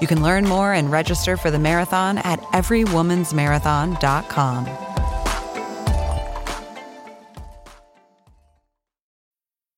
You can learn more and register for the marathon at everywomansmarathon.com.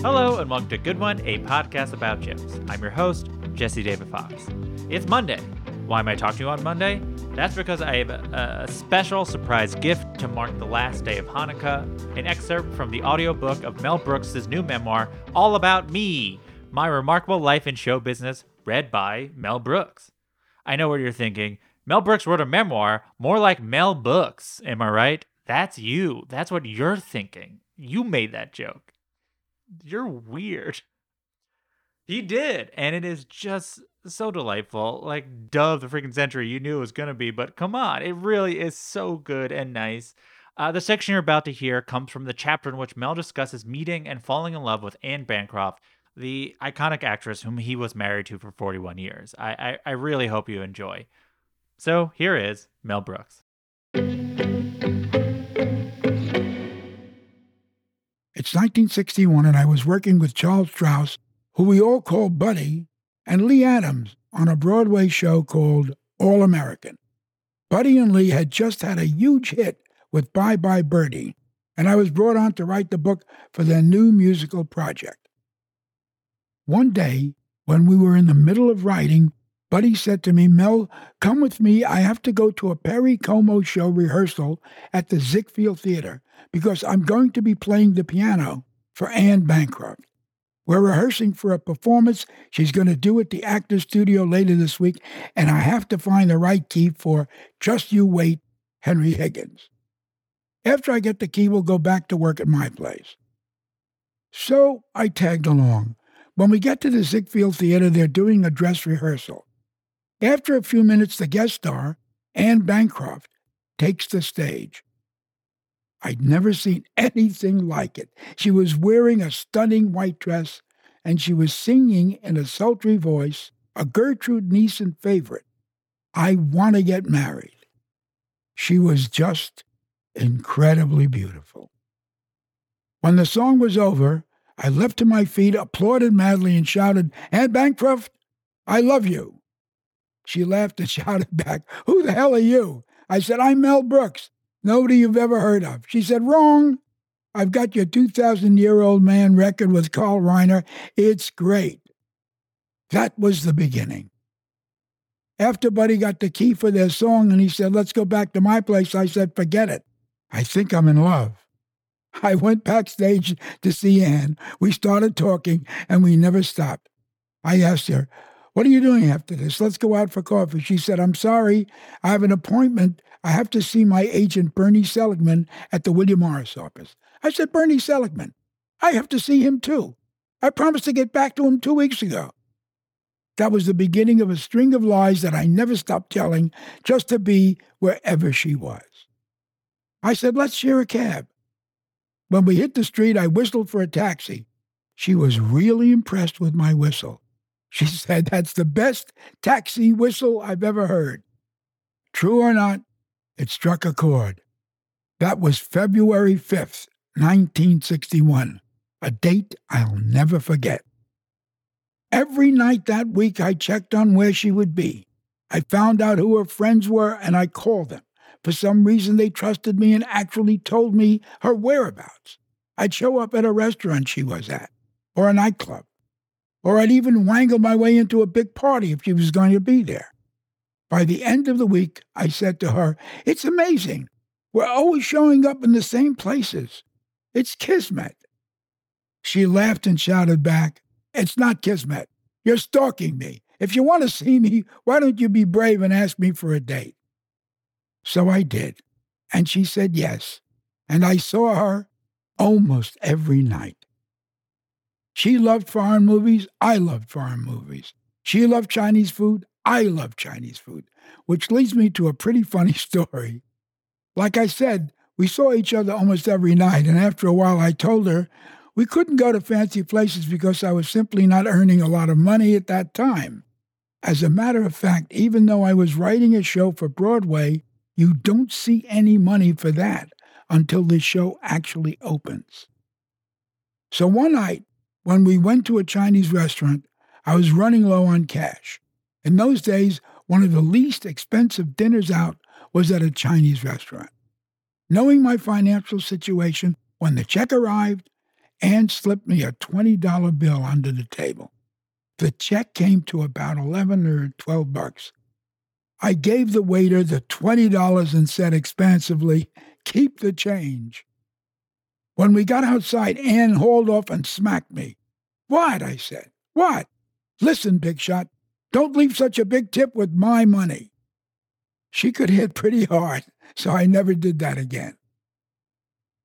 Hello and welcome to Good One, a podcast about gyms. I'm your host, Jesse David Fox. It's Monday. Why am I talking to you on Monday? That's because I have a, a special surprise gift to mark the last day of Hanukkah, an excerpt from the audiobook of Mel Brooks' new memoir, All About Me, My Remarkable Life in Show Business, read by Mel Brooks. I know what you're thinking. Mel Brooks wrote a memoir, more like Mel Books. Am I right? That's you. That's what you're thinking. You made that joke. You're weird. He did, and it is just so delightful. Like Dove, the freaking century, you knew it was gonna be, but come on, it really is so good and nice. Uh, the section you're about to hear comes from the chapter in which Mel discusses meeting and falling in love with Anne Bancroft, the iconic actress whom he was married to for 41 years. I, I, I really hope you enjoy. So here is Mel Brooks. It's 1961, and I was working with Charles Strouse, who we all call Buddy, and Lee Adams on a Broadway show called All American. Buddy and Lee had just had a huge hit with Bye Bye Birdie, and I was brought on to write the book for their new musical project. One day, when we were in the middle of writing, Buddy said to me, Mel, come with me. I have to go to a Perry Como show rehearsal at the Ziegfeld Theater because I'm going to be playing the piano for Anne Bancroft. We're rehearsing for a performance she's going to do at the Actors Studio later this week, and I have to find the right key for Just You Wait, Henry Higgins. After I get the key, we'll go back to work at my place. So I tagged along. When we get to the Ziegfeld Theater, they're doing a dress rehearsal. After a few minutes, the guest star, Anne Bancroft, takes the stage. I'd never seen anything like it. She was wearing a stunning white dress, and she was singing in a sultry voice a Gertrude Niesen favorite, I Want to Get Married. She was just incredibly beautiful. When the song was over, I leapt to my feet, applauded madly, and shouted, Anne Bancroft, I love you. She laughed and shouted back, Who the hell are you? I said, I'm Mel Brooks. Nobody you've ever heard of. She said, Wrong. I've got your 2,000 year old man record with Carl Reiner. It's great. That was the beginning. After Buddy got the key for their song and he said, Let's go back to my place, I said, Forget it. I think I'm in love. I went backstage to see Anne. We started talking and we never stopped. I asked her, What are you doing after this? Let's go out for coffee. She said, I'm sorry. I have an appointment. I have to see my agent, Bernie Seligman, at the William Morris office. I said, Bernie Seligman, I have to see him too. I promised to get back to him two weeks ago. That was the beginning of a string of lies that I never stopped telling just to be wherever she was. I said, Let's share a cab. When we hit the street, I whistled for a taxi. She was really impressed with my whistle. She said, That's the best taxi whistle I've ever heard. True or not, it struck a chord. That was February 5th, 1961, a date I'll never forget. Every night that week, I checked on where she would be. I found out who her friends were and I called them. For some reason, they trusted me and actually told me her whereabouts. I'd show up at a restaurant she was at, or a nightclub, or I'd even wangle my way into a big party if she was going to be there. By the end of the week, I said to her, It's amazing. We're always showing up in the same places. It's Kismet. She laughed and shouted back, It's not Kismet. You're stalking me. If you want to see me, why don't you be brave and ask me for a date? So I did, and she said yes, and I saw her almost every night. She loved foreign movies, I loved foreign movies. She loved Chinese food, I love Chinese food, which leads me to a pretty funny story. Like I said, we saw each other almost every night, and after a while I told her we couldn't go to fancy places because I was simply not earning a lot of money at that time. As a matter of fact, even though I was writing a show for Broadway, you don't see any money for that until the show actually opens. So one night, when we went to a Chinese restaurant, I was running low on cash. In those days, one of the least expensive dinners out was at a Chinese restaurant. Knowing my financial situation, when the check arrived, Anne slipped me a $20 bill under the table. The check came to about 11 or 12 bucks. I gave the waiter the $20 and said expansively, Keep the change. When we got outside, Anne hauled off and smacked me. What? I said. What? Listen, Big Shot, don't leave such a big tip with my money. She could hit pretty hard, so I never did that again.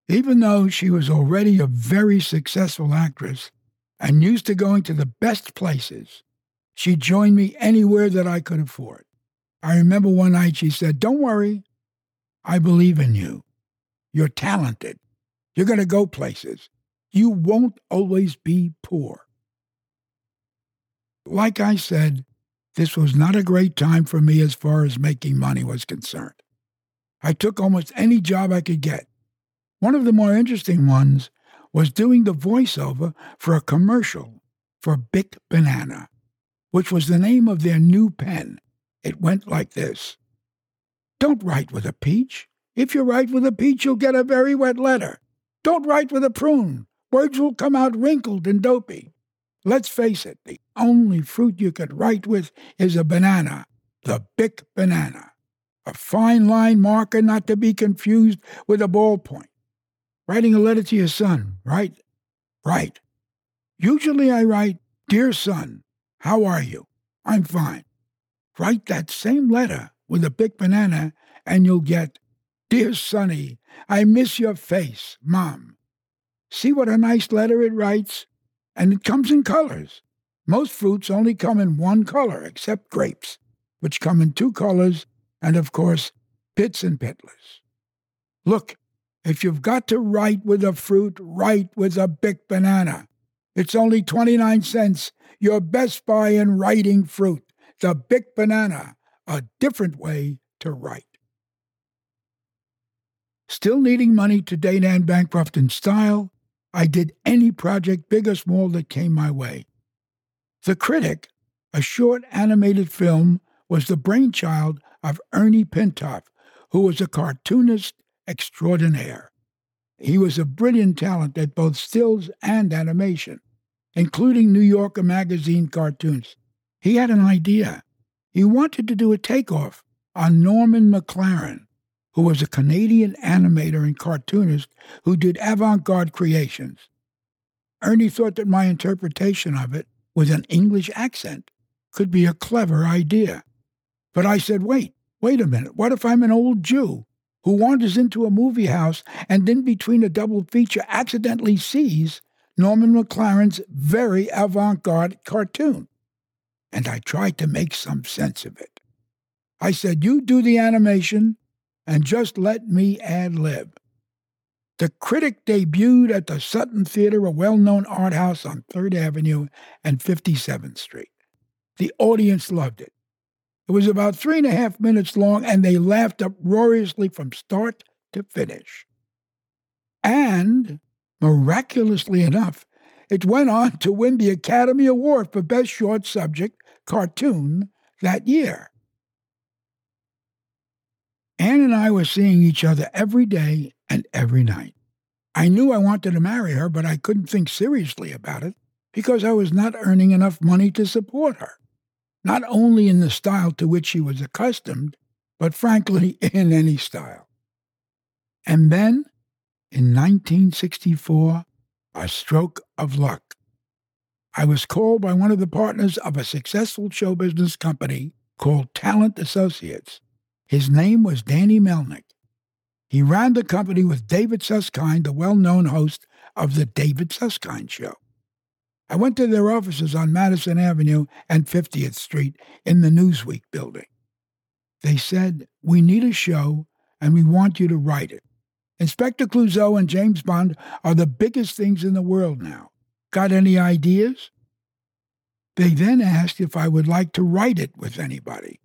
Even though she was already a very successful actress and used to going to the best places, she joined me anywhere that I could afford. I remember one night she said, Don't worry, I believe in you. You're talented. You're going to go places. You won't always be poor. Like I said, this was not a great time for me as far as making money was concerned. I took almost any job I could get one of the more interesting ones was doing the voiceover for a commercial for Bic Banana, which was the name of their new pen. It went like this Don't write with a peach. If you write with a peach, you'll get a very wet letter. Don't write with a prune. Words will come out wrinkled and dopey. Let's face it, the only fruit you could write with is a banana, the Bic Banana. A fine line marker not to be confused with a ballpoint. Writing a letter to your son, right? Right. Usually I write, Dear son, how are you? I'm fine. Write that same letter with a Bic Banana, and you'll get, Dear Sonny, I miss your face, Mom. See what a nice letter it writes? And it comes in colors. Most fruits only come in one color, except grapes, which come in two colors, and of course, pits and pitless. Look, if you've got to write with a fruit, write with a Bic Banana. It's only 29 cents. Your best buy in writing fruit. The Bic Banana, a different way to write. Still needing money to date Anne Bancroft in style, I did any project, big or small, that came my way. The Critic, a short animated film, was the brainchild of Ernie Pintoff, who was a cartoonist extraordinaire. He was a brilliant talent at both stills and animation, including New Yorker magazine cartoons. He had an idea. He wanted to do a takeoff on Norman McLaren, who was a Canadian animator and cartoonist who did avant garde creations. Ernie thought that my interpretation of it, with an English accent, could be a clever idea. But I said, wait, wait a minute. What if I'm an old Jew who wanders into a movie house and then between a double feature accidentally sees Norman McLaren's very avant garde cartoon. And I tried to make some sense of it. I said, You do the animation and just let me ad lib. The critic debuted at the Sutton Theater, a well known art house on 3rd Avenue and 57th Street. The audience loved it. It was about three and a half minutes long, and they laughed uproariously from start to finish. And, miraculously enough, it went on to win the Academy Award for Best Short Subject Cartoon that year. Anne and I were seeing each other every day and every night. I knew I wanted to marry her, but I couldn't think seriously about it because I was not earning enough money to support her, not only in the style to which she was accustomed, but frankly, in any style. And then, in 1964, a stroke of luck. I was called by one of the partners of a successful show business company called Talent Associates. His name was Danny Melnick. He ran the company with David Susskind, the well known host of The David Susskind Show. I went to their offices on Madison Avenue and 50th Street in the Newsweek building. They said, We need a show and we want you to write it. Inspector Clouseau and James Bond are the biggest things in the world now. Got any ideas? They then asked if I would like to write it with anybody.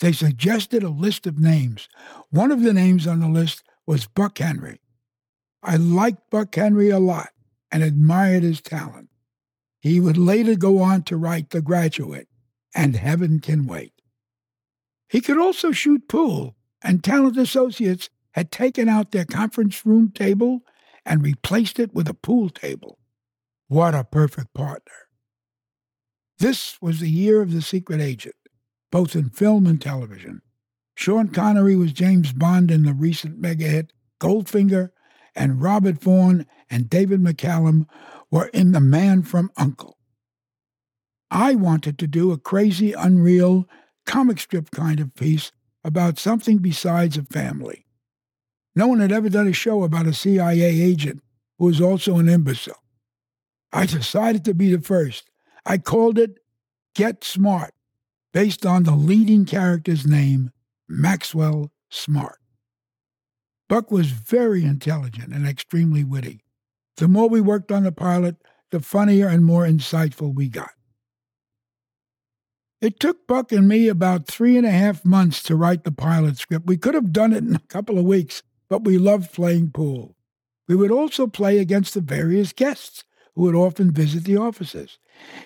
They suggested a list of names. One of the names on the list was Buck Henry. I liked Buck Henry a lot and admired his talent. He would later go on to write The Graduate and Heaven Can Wait. He could also shoot pool, and Talent Associates had taken out their conference room table and replaced it with a pool table. What a perfect partner. This was the year of The Secret Agent both in film and television. Sean Connery was James Bond in the recent mega hit Goldfinger, and Robert Vaughn and David McCallum were in The Man from Uncle. I wanted to do a crazy, unreal, comic strip kind of piece about something besides a family. No one had ever done a show about a CIA agent who was also an imbecile. I decided to be the first. I called it Get Smart based on the leading character's name, Maxwell Smart. Buck was very intelligent and extremely witty. The more we worked on the pilot, the funnier and more insightful we got. It took Buck and me about three and a half months to write the pilot script. We could have done it in a couple of weeks, but we loved playing pool. We would also play against the various guests who would often visit the offices.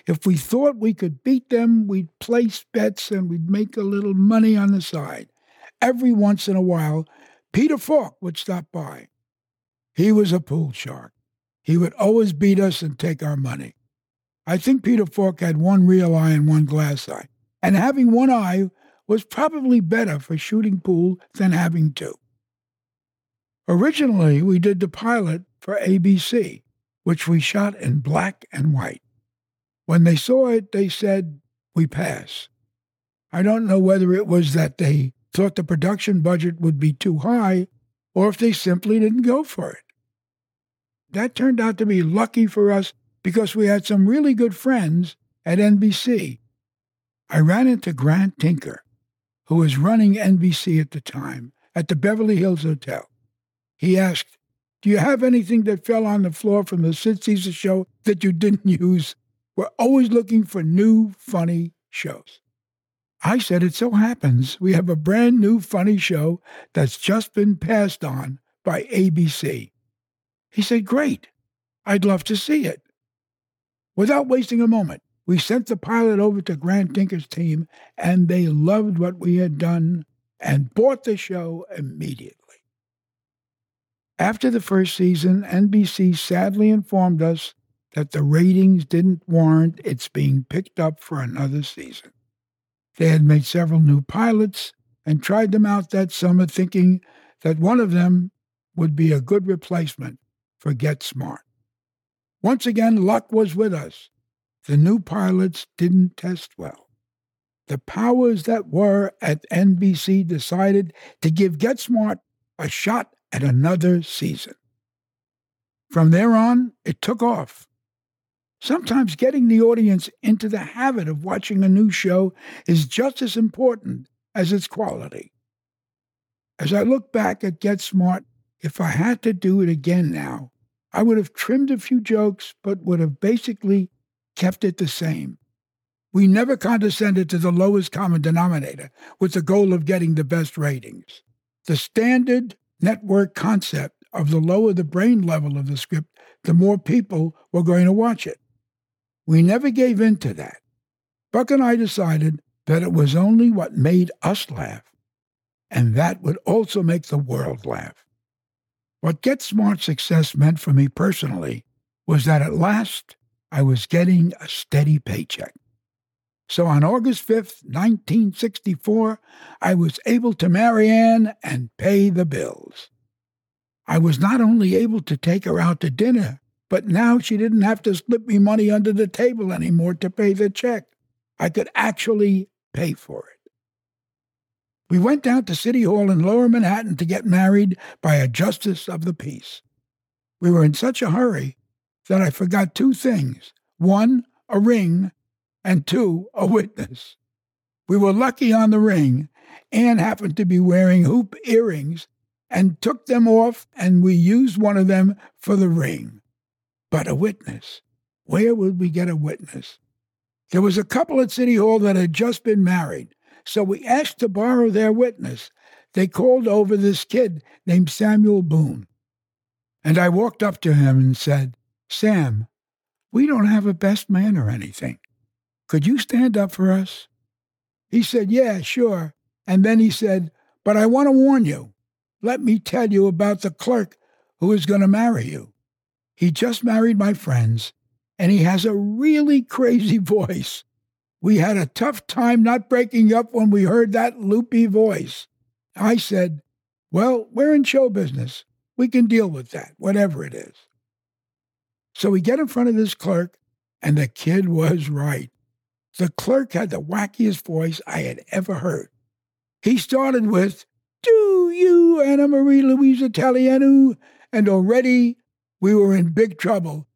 If we thought we could beat them, we'd place bets and we'd make a little money on the side. Every once in a while, Peter Falk would stop by. He was a pool shark. He would always beat us and take our money. I think Peter Falk had one real eye and one glass eye, and having one eye was probably better for shooting pool than having two. Originally, we did the pilot for ABC, which we shot in black and white. When they saw it, they said, We pass. I don't know whether it was that they thought the production budget would be too high or if they simply didn't go for it. That turned out to be lucky for us because we had some really good friends at NBC. I ran into Grant Tinker, who was running NBC at the time, at the Beverly Hills Hotel. He asked, do you have anything that fell on the floor from the Sid Caesar show that you didn't use? We're always looking for new, funny shows. I said, It so happens we have a brand new funny show that's just been passed on by ABC. He said, Great. I'd love to see it. Without wasting a moment, we sent the pilot over to Grant Tinker's team, and they loved what we had done and bought the show immediately. After the first season, NBC sadly informed us that the ratings didn't warrant its being picked up for another season. They had made several new pilots and tried them out that summer, thinking that one of them would be a good replacement for Get Smart. Once again, luck was with us. The new pilots didn't test well. The powers that were at NBC decided to give Get Smart a shot at another season. From there on, it took off. Sometimes getting the audience into the habit of watching a new show is just as important as its quality. As I look back at Get Smart, if I had to do it again now, I would have trimmed a few jokes, but would have basically kept it the same. We never condescended to the lowest common denominator with the goal of getting the best ratings. The standard network concept of the lower the brain level of the script, the more people were going to watch it. We never gave in to that. Buck and I decided that it was only what made us laugh, and that would also make the world laugh. What Get Smart success meant for me personally was that at last I was getting a steady paycheck. So on August 5th, 1964, I was able to marry Anne and pay the bills. I was not only able to take her out to dinner, but now she didn't have to slip me money under the table anymore to pay the check. I could actually pay for it. We went down to City Hall in Lower Manhattan to get married by a justice of the peace. We were in such a hurry that I forgot two things one, a ring, and two, a witness. We were lucky on the ring. Ann happened to be wearing hoop earrings and took them off, and we used one of them for the ring. But a witness. Where would we get a witness? There was a couple at City Hall that had just been married, so we asked to borrow their witness. They called over this kid named Samuel Boone. And I walked up to him and said, Sam, we don't have a best man or anything. Could you stand up for us? He said, Yeah, sure. And then he said, But I want to warn you. Let me tell you about the clerk who is going to marry you. He just married my friends, and he has a really crazy voice. We had a tough time not breaking up when we heard that loopy voice. I said, Well, we're in show business. We can deal with that, whatever it is. So we get in front of this clerk, and the kid was right. The clerk had the wackiest voice I had ever heard. He started with, Do you, Anna Marie Louise Italiano? And already we were in big trouble.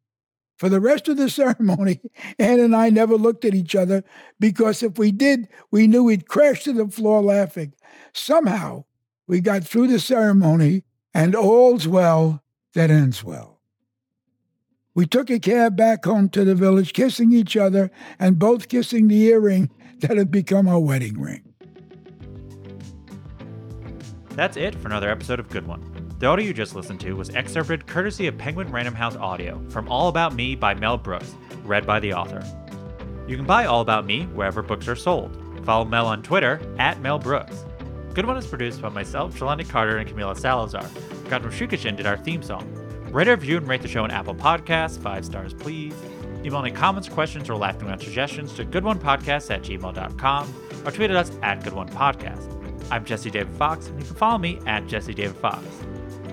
For the rest of the ceremony, Ann and I never looked at each other because if we did, we knew we'd crash to the floor laughing. Somehow, we got through the ceremony, and all's well that ends well. We took a cab back home to the village, kissing each other and both kissing the earring that had become our wedding ring. That's it for another episode of Good One. The audio you just listened to was excerpted courtesy of Penguin Random House Audio from All About Me by Mel Brooks, read by the author. You can buy All About Me wherever books are sold. Follow Mel on Twitter at Mel Brooks. Good One is produced by myself, Shalani Carter, and Camila Salazar. Gautam Srikishan did our theme song. Rate a review and rate the show on Apple Podcasts. Five stars, please. Email any comments, questions, or laughing out suggestions to goodonepodcast at gmail.com or tweet at us at goodonepodcast. I'm Jesse David Fox, and you can follow me at Jesse David Fox.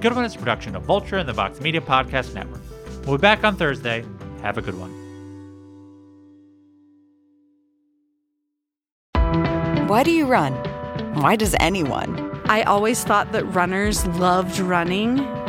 Good One is a production of Vulture and the Vox Media Podcast Network. We'll be back on Thursday. Have a good one. Why do you run? Why does anyone? I always thought that runners loved running.